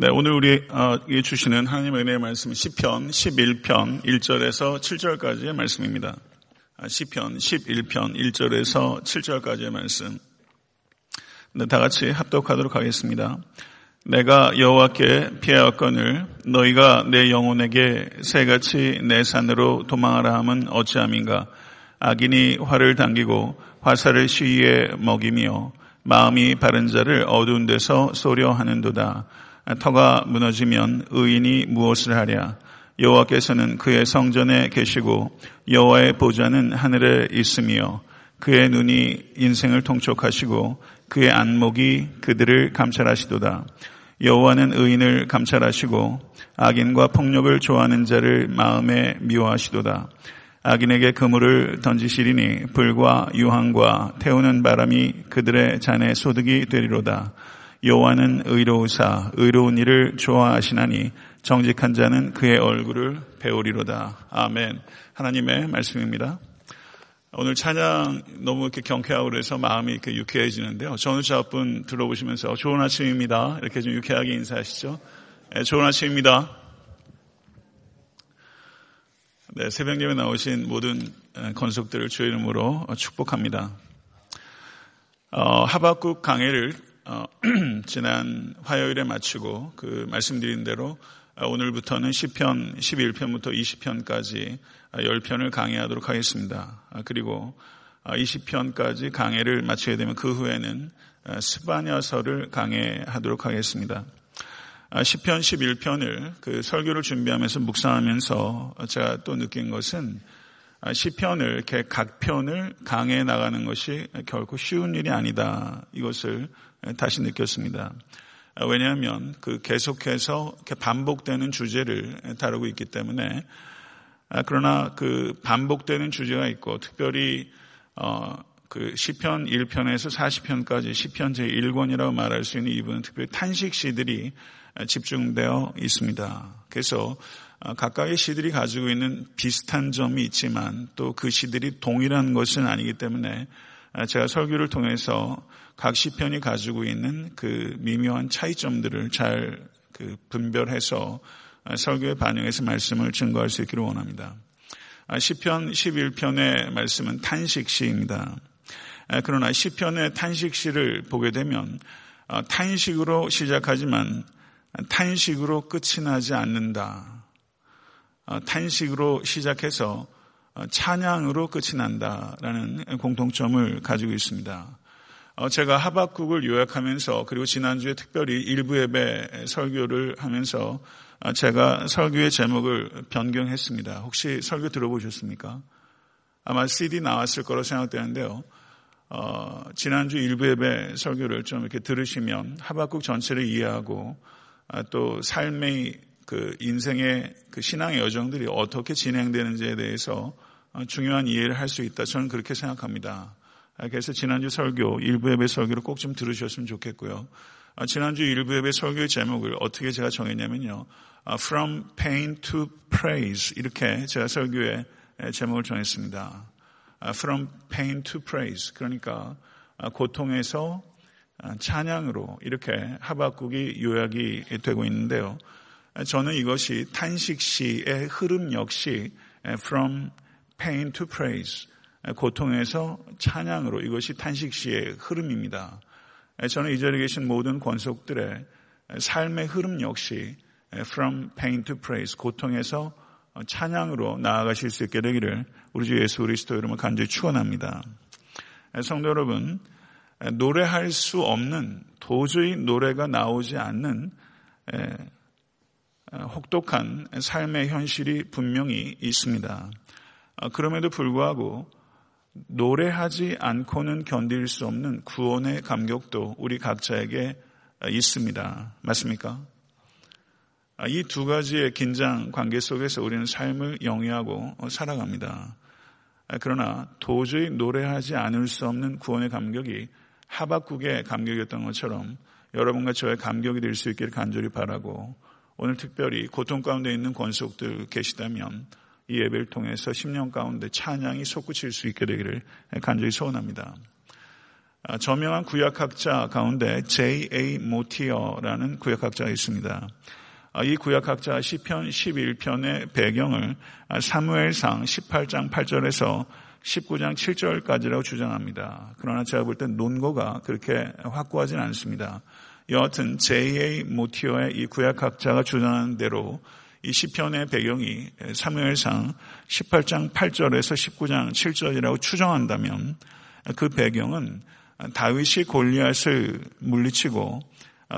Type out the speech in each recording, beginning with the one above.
네, 오늘 우리 어, 주시는 하나님의 은혜의 말씀 시편 11편 1절에서 7절까지의 말씀입니다. 아, 시편 11편 1절에서 7절까지의 말씀. 네, 다 같이 합독하도록 하겠습니다. 내가 여호와께 피하였거늘 너희가 내 영혼에게 새같이 내 산으로 도망하라 함은 어찌함인가 악인이 활을 당기고 화살을 시위에 먹이며 마음이 바른 자를 어두운 데서 쏘려 하는도다. 터가 무너지면 의인이 무엇을 하랴? 여호와께서는 그의 성전에 계시고 여호와의 보좌는 하늘에 있으며 그의 눈이 인생을 통촉하시고 그의 안목이 그들을 감찰하시도다. 여호와는 의인을 감찰하시고 악인과 폭력을 좋아하는 자를 마음에 미워하시도다. 악인에게 그물을 던지시리니 불과 유황과 태우는 바람이 그들의 잔에 소득이 되리로다. 여호와는 의로우사 의로운 일을 좋아하시나니 정직한 자는 그의 얼굴을 배우리로다. 아멘. 하나님의 말씀입니다. 오늘 찬양 너무 이렇게 경쾌하고 그래서 마음이 이렇게 유쾌해지는데요. 전우 자분 들어보시면서 좋은 아침입니다. 이렇게 좀 유쾌하게 인사하시죠. 네, 좋은 아침입니다. 네, 새벽 예배 나오신 모든 건속들을 주의 이름으로 축복합니다. 어, 하박국 강해를 어, 지난 화요일에 마치고 그 말씀드린 대로 어, 오늘부터는 10편 11편부터 20편까지 10편을 강의하도록 하겠습니다. 아, 그리고 20편까지 어, 강해를 마치게 되면 그 후에는 스바냐서를 강해하도록 하겠습니다. 10편 아, 11편을 그 설교를 준비하면서 묵상하면서 제가 또 느낀 것은 아, 시편을 이렇게 각 편을 강해 나가는 것이 결코 쉬운 일이 아니다. 이것을 다시 느꼈습니다. 아, 왜냐하면 그 계속해서 이렇게 반복되는 주제를 다루고 있기 때문에 아, 그러나 그 반복되는 주제가 있고 특별히 어그 시편 1편에서 40편까지 시편 제1권이라고 말할 수 있는 이 부분은 특별히 탄식 시들이 집중되어 있습니다. 그래서 어, 각각의 시들이 가지고 있는 비슷한 점이 있지만 또 그 시들이 동일한 것은 아니기 때문에 어, 제가 설교를 통해서 각 시편이 가지고 있는 그 미묘한 차이점들을 잘 그 분별해서 어, 설교에 반영해서 말씀을 증거할 수 있기를 원합니다. 시편 11편의 말씀은 탄식시입니다. 그러나 시편의 탄식시를 보게 되면 탄식으로 시작하지만 탄식으로 끝이 나지 않는다. 어, 탄식으로 시작해서 어, 찬양으로 끝이 난다라는 공통점을 가지고 있습니다. 어, 제가 하박국을 요약하면서 그리고 지난주에 특별히 일부 예배 설교를 하면서 제가 설교의 제목을 변경했습니다. 혹시 설교 들어보셨습니까? 아마 CD 나왔을 거로 생각되는데요. 어, 지난주 일부 예배 설교를 좀 이렇게 들으시면 하박국 전체를 이해하고 아, 또 삶의 그 인생의 그 신앙의 여정들이 어떻게 진행되는지에 대해서 어, 중요한 이해를 할 수 있다. 저는 그렇게 생각합니다. 아, 그래서 지난주 설교, 일부 예배 설교를 꼭 좀 들으셨으면 좋겠고요. 아, 지난주 일부 예배 설교의 제목을 어떻게 제가 정했냐면요. 아, From pain to praise. 이렇게 제가 설교의 제목을 정했습니다. From pain to praise. 그러니까 고통에서 찬양으로 이렇게 하박국이 요약이 되고 있는데요. 저는 이것이 탄식시의 흐름 역시 from pain to praise, 고통에서 찬양으로 이것이 탄식시의 흐름입니다. 저는 이 자리에 계신 모든 권속들의 삶의 흐름 역시 from pain to praise, 고통에서 찬양으로 나아가실 수 있게 되기를 우리 주 예수 그리스도 이름을 간절히 축원합니다. 성도 여러분, 노래할 수 없는 도저히 노래가 나오지 않는 어, 혹독한 삶의 현실이 분명히 있습니다. 어, 그럼에도 불구하고 노래하지 않고는 견딜 수 없는 구원의 감격도 우리 각자에게 있습니다. 맞습니까? 아, 이두 가지의 긴장 관계 속에서 우리는 삶을 영위하고 살아갑니다. 아, 그러나 도저히 노래하지 않을 수 없는 구원의 감격이 하박국의 감격이었던 것처럼 여러분과 저의 감격이 될 수 있기를 간절히 바라고 오늘 특별히 고통 가운데 있는 권속들 계시다면 이 예배를 통해서 10년 가운데 찬양이 솟구칠 수 있게 되기를 간절히 소원합니다. 저명한 구약학자 가운데 J.A. 모티어라는 구약학자가 있습니다. 이 구약학자 시편 11편의 배경을 사무엘상 18장 8절에서 19장 7절까지라고 주장합니다. 그러나 제가 볼 땐 논거가 그렇게 확고하진 않습니다. 여하튼 J.A. 모티어의 이 구약학자가 주장하는 대로 이 시편의 배경이 사무엘상 18장 8절에서 19장 7절이라고 추정한다면 그 배경은 다윗이 골리앗을 물리치고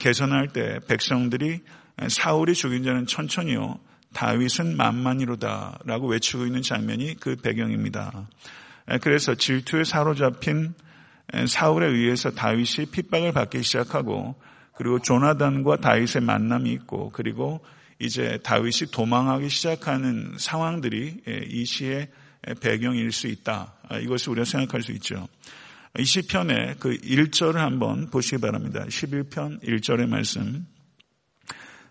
개선할 때 백성들이 사울이 죽인 자는 천천히요 다윗은 만만이로다라고 외치고 있는 장면이 그 배경입니다. 그래서 질투에 사로잡힌 사울에 의해서 다윗이 핍박을 받기 시작하고 그리고 조나단과 다윗의 만남이 있고 그리고 이제 다윗이 도망하기 시작하는 상황들이 이 시의 배경일 수 있다. 이것을 우리가 생각할 수 있죠. 이 시편의 그 1절을 한번 보시기 바랍니다. 11편 1절의 말씀.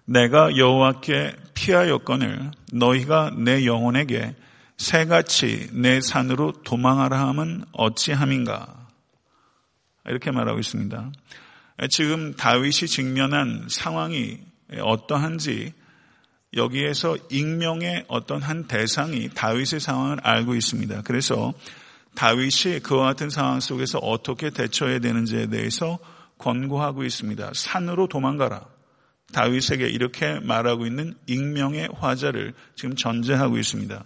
내가 여호와께 피하였거늘 너희가 내 영혼에게 새같이 내 산으로 도망하라 함은 어찌함인가? 이렇게 말하고 있습니다. 지금 다윗이 직면한 상황이 어떠한지 여기에서 익명의 어떤 한 대상이 다윗의 상황을 알고 있습니다. 그래서 다윗이 그와 같은 상황 속에서 어떻게 대처해야 되는지에 대해서 권고하고 있습니다. 산으로 도망가라. 다윗에게 이렇게 말하고 있는 익명의 화자를 지금 전제하고 있습니다.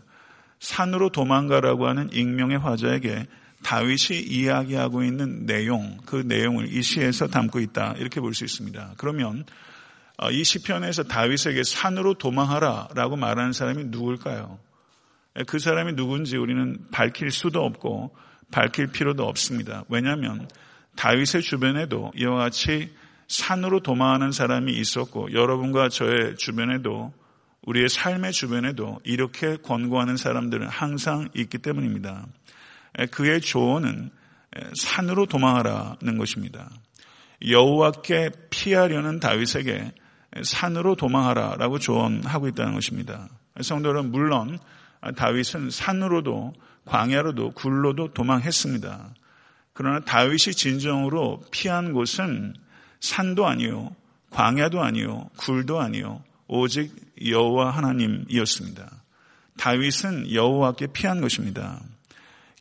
산으로 도망가라고 하는 익명의 화자에게 다윗이 이야기하고 있는 내용, 그 내용을 이 시에서 담고 있다. 이렇게 볼 수 있습니다. 그러면 어, 이 시편에서 다윗에게 산으로 도망하라라고 말하는 사람이 누굴까요? 그 사람이 누군지 우리는 밝힐 수도 없고 밝힐 필요도 없습니다. 왜냐하면 다윗의 주변에도 이와 같이 산으로 도망하는 사람이 있었고 여러분과 저의 주변에도 우리의 삶의 주변에도 이렇게 권고하는 사람들은 항상 있기 때문입니다. 그의 조언은 산으로 도망하라는 것입니다. 여호와께 피하려는 다윗에게 산으로 도망하라라고 조언하고 있다는 것입니다. 성도 여러분 물론 다윗은 산으로도 광야로도 굴로도 도망했습니다. 그러나 다윗이 진정으로 피한 곳은 산도 아니요, 광야도 아니요, 굴도 아니요, 오직 여호와 하나님이었습니다. 다윗은 여호와께 피한 것입니다.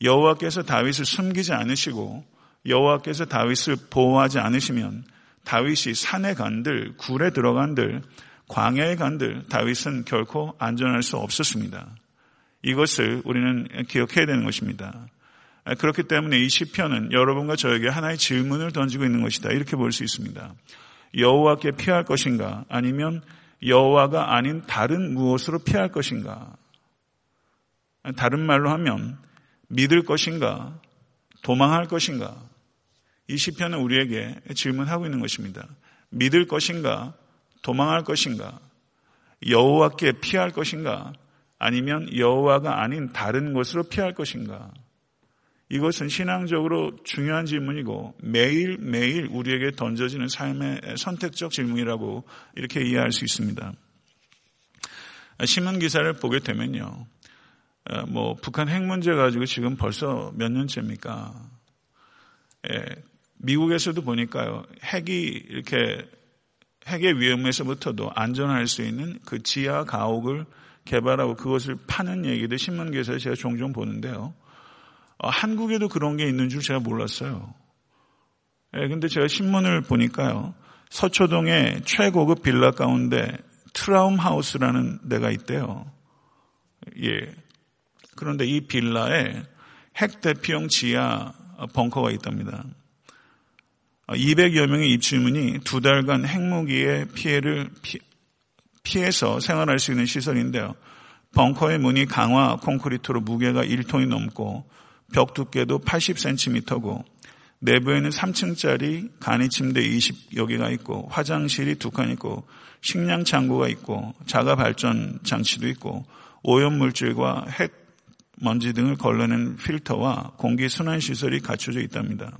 여호와께서 다윗을 숨기지 않으시고 여호와께서 다윗을 보호하지 않으시면 다윗이 산에 간들, 굴에 들어간들, 광야에 간들 다윗은 결코 안전할 수 없었습니다. 이것을 우리는 기억해야 되는 것입니다. 그렇기 때문에 이 시편은 여러분과 저에게 하나의 질문을 던지고 있는 것이다. 이렇게 볼 수 있습니다. 여호와께 피할 것인가 아니면 여호와가 아닌 다른 무엇으로 피할 것인가? 다른 말로 하면 믿을 것인가? 도망할 것인가? 이 시편은 우리에게 질문하고 있는 것입니다. 믿을 것인가? 도망할 것인가? 여호와께 피할 것인가? 아니면 여호와가 아닌 다른 것으로 피할 것인가? 이것은 신앙적으로 중요한 질문이고 매일매일 우리에게 던져지는 삶의 선택적 질문이라고 이렇게 이해할 수 있습니다. 신문 기사를 보게 되면요. 어, 뭐 북한 핵 문제 가지고 지금 벌써 몇 년째입니까? 예, 미국에서도 보니까요. 핵이 이렇게 핵의 위험에서부터도 안전할 수 있는 그 지하 가옥을 개발하고 그것을 파는 얘기도 신문 기사에 제가 종종 보는데요. 어, 한국에도 그런 게 있는 줄 제가 몰랐어요. 예, 근데 제가 신문을 보니까요. 서초동의 최고급 빌라 가운데 트라움 하우스라는 데가 있대요. 예. 그런데 이 빌라에 핵 대피용 지하 벙커가 있답니다. 200여 어, 명의 입주민이 두 달간 핵무기의 피해를 피해서 생활할 수 있는 시설인데요. 벙커의 문이 강화 콘크리트로 무게가 1톤이 넘고 벽 두께도 80cm고 내부에는 3층짜리 간이 침대 20여 개가 있고 화장실이 두 칸 있고 식량 창고가 있고 자가 발전 장치도 있고 오염 물질과 핵 먼지 등을 걸러낸 필터와 공기 순환 시설이 갖춰져 있답니다.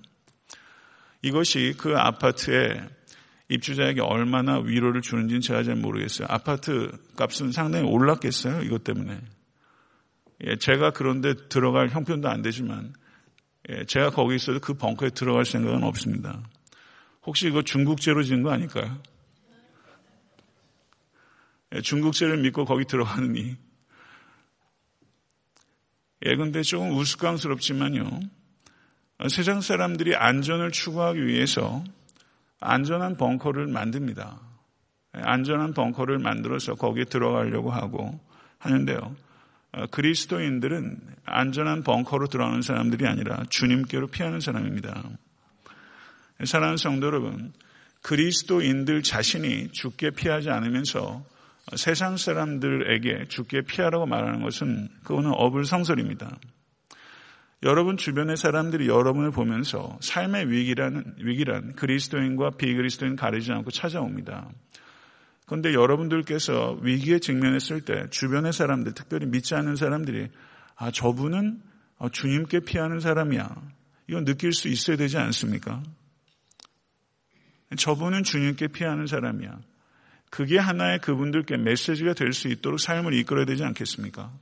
이것이 그 아파트에 입주자에게 얼마나 위로를 주는지는 제가 잘 모르겠어요. 아파트 값은 상당히 올랐겠어요. 이것 때문에. 예, 제가 그런데 들어갈 형편도 안 되지만 예, 제가 거기 있어도 그 벙커에 들어갈 생각은 없습니다. 혹시 이거 중국제로 지은 거 아닐까요? 예, 중국제를 믿고 거기 들어가느니. 예, 근데 조금 우스꽝스럽지만요. 세상 사람들이 안전을 추구하기 위해서 안전한 벙커를 만듭니다. 예, 안전한 벙커를 만들어서 거기에 들어가려고 하고 하는데요. 어, 그리스도인들은 안전한 벙커로 들어가는 사람들이 아니라 주님께로 피하는 사람입니다. 사랑하는 성도 여러분, 그리스도인들 자신이 죽게 피하지 않으면서 세상 사람들에게 죽게 피하라고 말하는 것은 그거는 어불성설입니다. 여러분 주변의 사람들이 여러분을 보면서 삶의 위기라는 위기란 그리스도인과 비그리스도인 가리지 않고 찾아옵니다. 그런데 여러분들께서 위기에 직면했을 때 주변의 사람들, 특별히 믿지 않는 사람들이 아 저분은 주님께 피하는 사람이야. 이건 느낄 수 있어야 되지 않습니까? 저분은 주님께 피하는 사람이야. 그게 하나의 그분들께 메시지가 될 수 있도록 삶을 이끌어야 되지 않겠습니까?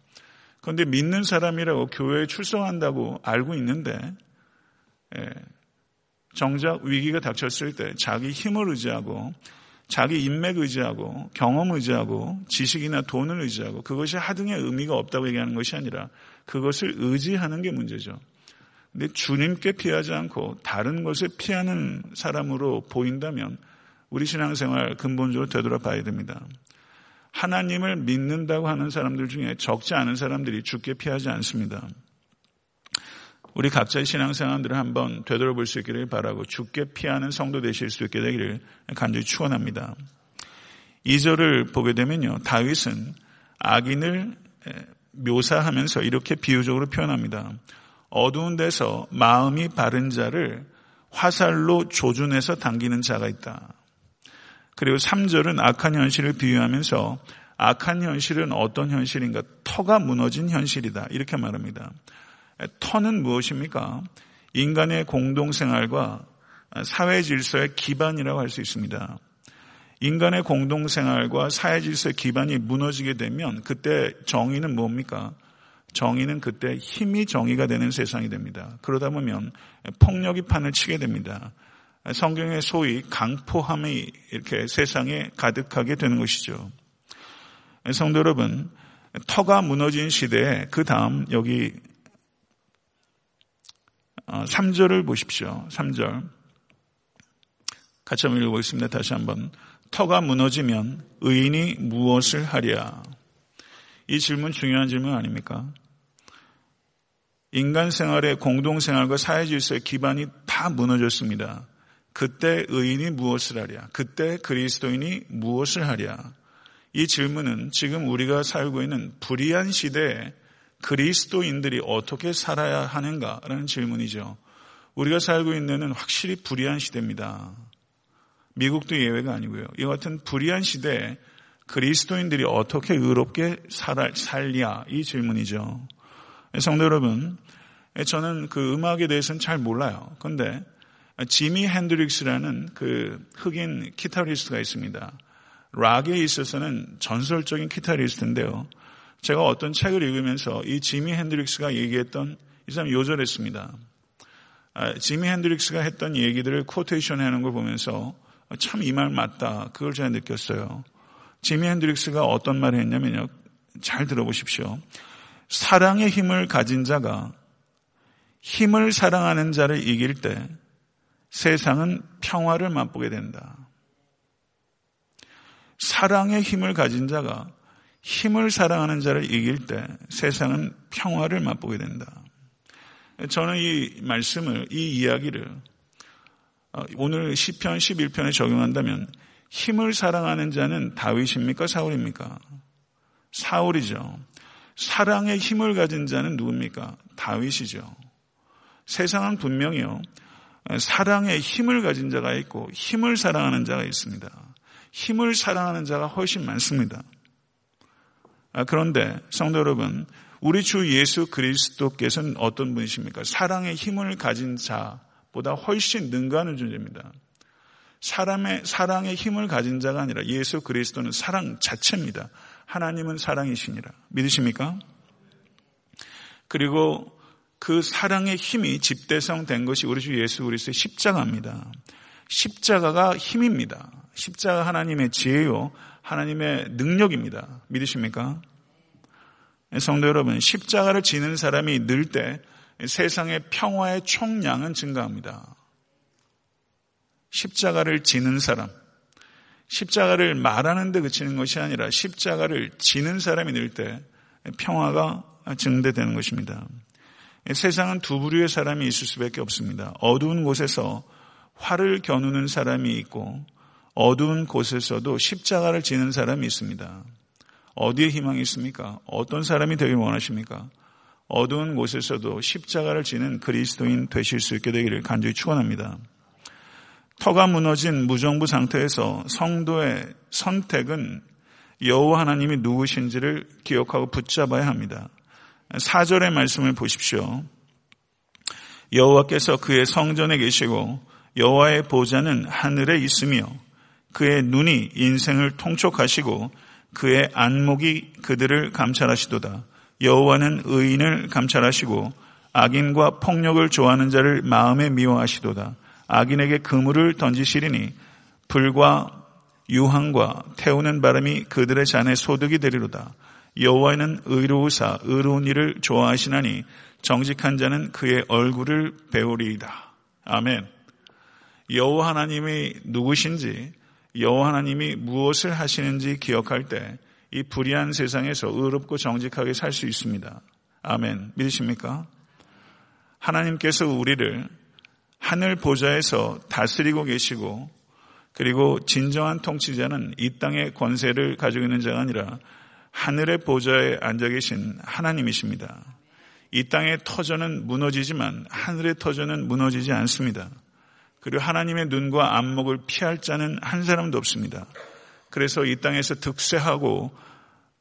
그런데 믿는 사람이라고 교회에 출석한다고 알고 있는데 예, 정작 위기가 닥쳤을 때 자기 힘을 의지하고 자기 인맥 의지하고 경험 의지하고 지식이나 돈을 의지하고 그것이 하등의 의미가 없다고 얘기하는 것이 아니라 그것을 의지하는 게 문제죠. 근데 주님께 피하지 않고 다른 것을 피하는 사람으로 보인다면 우리 신앙생활 근본적으로 되돌아봐야 됩니다. 하나님을 믿는다고 하는 사람들 중에 적지 않은 사람들이 죽게 피하지 않습니다. 우리 각자의 신앙생활들을 한번 되돌아볼 수 있기를 바라고 죽게 피하는 성도 되실 수 있게 되기를 간절히 축원합니다. 2절을 보게 되면요. 다윗은 악인을 묘사하면서 이렇게 비유적으로 표현합니다. 어두운 데서 마음이 바른 자를 화살로 조준해서 당기는 자가 있다. 그리고 3절은 악한 현실을 비유하면서 악한 현실은 어떤 현실인가? 터가 무너진 현실이다. 이렇게 말합니다. 터는 무엇입니까? 인간의 공동생활과 사회 질서의 기반이라고 할 수 있습니다. 인간의 공동생활과 사회 질서의 기반이 무너지게 되면 그때 정의는 뭡니까? 정의는 그때 힘이 정의가 되는 세상이 됩니다. 그러다 보면 폭력이 판을 치게 됩니다. 성경의 소위 강포함이 이렇게 세상에 가득하게 되는 것이죠. 성도 여러분, 터가 무너진 시대에 그 다음 여기 3절을 어, 보십시오. 3절. 같이 한번 읽어보겠습니다. 다시 한번. 터가 무너지면 의인이 무엇을 하랴? 이 질문 중요한 질문 아닙니까? 인간 생활의 공동 생활과 사회 질서의 기반이 다 무너졌습니다. 그때 의인이 무엇을 하랴? 그때 그리스도인이 무엇을 하랴? 이 질문은 지금 우리가 살고 있는 불의한 시대에 그리스도인들이 어떻게 살아야 하는가라는 질문이죠. 우리가 살고 있는 확실히 불의한 시대입니다. 미국도 예외가 아니고요. 이 같은 불의한 시대에 그리스도인들이 어떻게 의롭게 살랴 이 질문이죠. 성도 여러분, 저는 그 음악에 대해서는 잘 몰라요. 그런데 지미 핸드릭스라는 그 흑인 기타리스트가 있습니다. 락에 있어서는 전설적인 기타리스트인데요. 제가 어떤 책을 읽으면서 이 지미 핸드릭스가 얘기했던 이 사람 요절했습니다. 아, 지미 핸드릭스가 했던 얘기들을 코테이션 하는 걸 보면서 참 이 말 맞다. 그걸 제가 느꼈어요. 지미 핸드릭스가 어떤 말을 했냐면요. 잘 들어보십시오. 사랑의 힘을 가진 자가 힘을 사랑하는 자를 이길 때 세상은 평화를 맛보게 된다. 사랑의 힘을 가진 자가 힘을 사랑하는 자를 이길 때 세상은 평화를 맛보게 된다. 저는 이 말씀을, 이 이야기를 어, 오늘 10편, 11편에 적용한다면 힘을 사랑하는 자는 다윗입니까? 사울입니까? 사울이죠. 사랑의 힘을 가진 자는 누굽니까? 다윗이죠. 세상은 분명히요. 사랑의 힘을 가진 자가 있고 힘을 사랑하는 자가 있습니다. 힘을 사랑하는 자가 훨씬 많습니다. 아, 그런데 성도 여러분, 우리 주 예수 그리스도께서는 어떤 분이십니까? 사랑의 힘을 가진 자보다 훨씬 능가하는 존재입니다. 사람의 사랑의 힘을 가진 자가 아니라 예수 그리스도는 사랑 자체입니다. 하나님은 사랑이시니라. 믿으십니까? 그리고 그 사랑의 힘이 집대성된 것이 우리 주 예수 그리스도의 십자가입니다. 십자가가 힘입니다. 십자가 하나님의 지혜요, 하나님의 능력입니다. 믿으십니까? 성도 여러분, 십자가를 지는 사람이 늘 때 세상의 평화의 총량은 증가합니다. 십자가를 지는 사람, 십자가를 말하는 데 그치는 것이 아니라 십자가를 지는 사람이 늘 때 평화가 증대되는 것입니다. 세상은 두 부류의 사람이 있을 수밖에 없습니다. 어두운 곳에서 활을 겨누는 사람이 있고 어두운 곳에서도 십자가를 지는 사람이 있습니다. 어디에 희망이 있습니까? 어떤 사람이 되길 원하십니까? 어두운 곳에서도 십자가를 지는 그리스도인 되실 수 있게 되기를 간절히 축원합니다. 터가 무너진 무정부 상태에서 성도의 선택은 여호와 하나님이 누구신지를 기억하고 붙잡아야 합니다. 4절의 말씀을 보십시오. 여호와께서 그의 성전에 계시고 여호와의 보좌는 하늘에 있으며 그의 눈이 인생을 통촉하시고 그의 안목이 그들을 감찰하시도다. 여호와는 의인을 감찰하시고 악인과 폭력을 좋아하는 자를 마음에 미워하시도다. 악인에게 그물을 던지시리니 불과 유황과 태우는 바람이 그들의 잔에 소득이 되리로다. 여호와는 의로우사 의로운 일을 좋아하시나니 정직한 자는 그의 얼굴을 배우리이다. 아멘. 여호와 하나님이 누구신지 여호와 하나님이 무엇을 하시는지 기억할 때 이 불의한 세상에서 의롭고 정직하게 살 수 있습니다. 아멘. 믿으십니까? 하나님께서 우리를 하늘 보좌에서 다스리고 계시고 그리고 진정한 통치자는 이 땅의 권세를 가지고 있는 자가 아니라 하늘의 보좌에 앉아 계신 하나님이십니다. 이 땅의 터전은 무너지지만 하늘의 터전은 무너지지 않습니다. 그리고 하나님의 눈과 안목을 피할 자는 한 사람도 없습니다. 그래서 이 땅에서 득세하고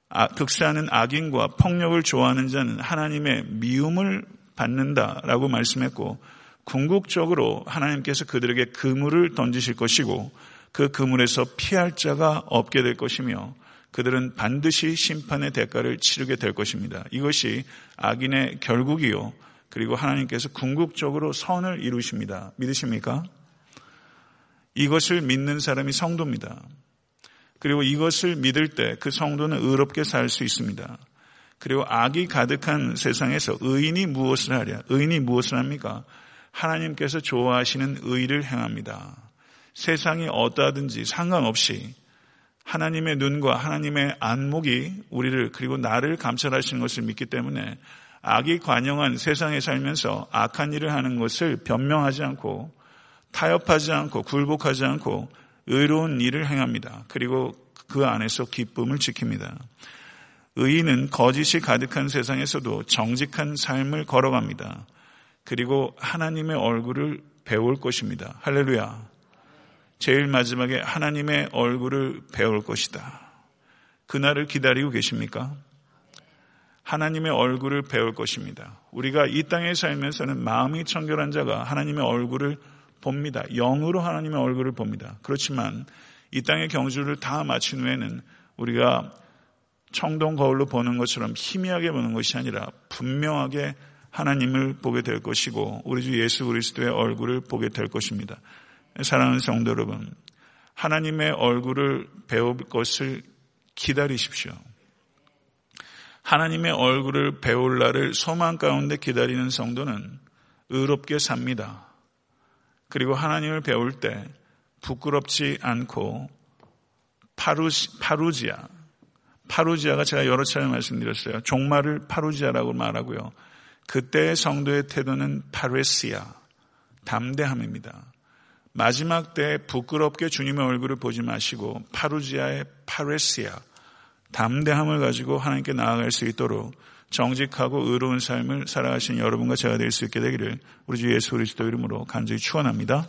아, 득세하는 악인과 폭력을 좋아하는 자는 하나님의 미움을 받는다라고 말씀했고 궁극적으로 하나님께서 그들에게 그물을 던지실 것이고 그 그물에서 피할 자가 없게 될 것이며 그들은 반드시 심판의 대가를 치르게 될 것입니다. 이것이 악인의 결국이요. 그리고 하나님께서 궁극적으로 선을 이루십니다. 믿으십니까? 이것을 믿는 사람이 성도입니다. 그리고 이것을 믿을 때 그 성도는 의롭게 살 수 있습니다. 그리고 악이 가득한 세상에서 의인이 무엇을 하랴? 의인이 무엇을 합니까? 하나님께서 좋아하시는 의를 행합니다. 세상이 어떠하든지 상관없이 하나님의 눈과 하나님의 안목이 우리를 그리고 나를 감찰하시는 것을 믿기 때문에 악이 관영한 세상에 살면서 악한 일을 하는 것을 변명하지 않고 타협하지 않고 굴복하지 않고 의로운 일을 행합니다. 그리고 그 안에서 기쁨을 지킵니다. 의인은 거짓이 가득한 세상에서도 정직한 삶을 걸어갑니다. 그리고 하나님의 얼굴을 배울 것입니다. 할렐루야. 제일 마지막에 하나님의 얼굴을 배울 것이다. 그날을 기다리고 계십니까? 하나님의 얼굴을 배울 것입니다. 우리가 이 땅에 살면서는 마음이 청결한 자가 하나님의 얼굴을 봅니다. 영으로 하나님의 얼굴을 봅니다. 그렇지만 이 땅의 경주를 다 마친 후에는 우리가 청동 거울로 보는 것처럼 희미하게 보는 것이 아니라 분명하게 하나님을 보게 될 것이고 우리 주 예수 그리스도의 얼굴을 보게 될 것입니다. 사랑하는 성도 여러분, 하나님의 얼굴을 배울 것을 기다리십시오. 하나님의 얼굴을 배울 날을 소망 가운데 기다리는 성도는 의롭게 삽니다. 그리고 하나님을 배울 때 부끄럽지 않고 파루지, 파루지아, 파루지아가 제가 여러 차례 말씀드렸어요. 종말을 파루지아라고 말하고요. 그때의 성도의 태도는 파레시아, 담대함입니다. 마지막 때 부끄럽게 주님의 얼굴을 보지 마시고 파루지아의 파레시아, 담대함을 가지고 하나님께 나아갈 수 있도록 정직하고 의로운 삶을 살아가신 여러분과 제가 될 수 있게 되기를 우리 주 예수 그리스도 이름으로 간절히 축원합니다.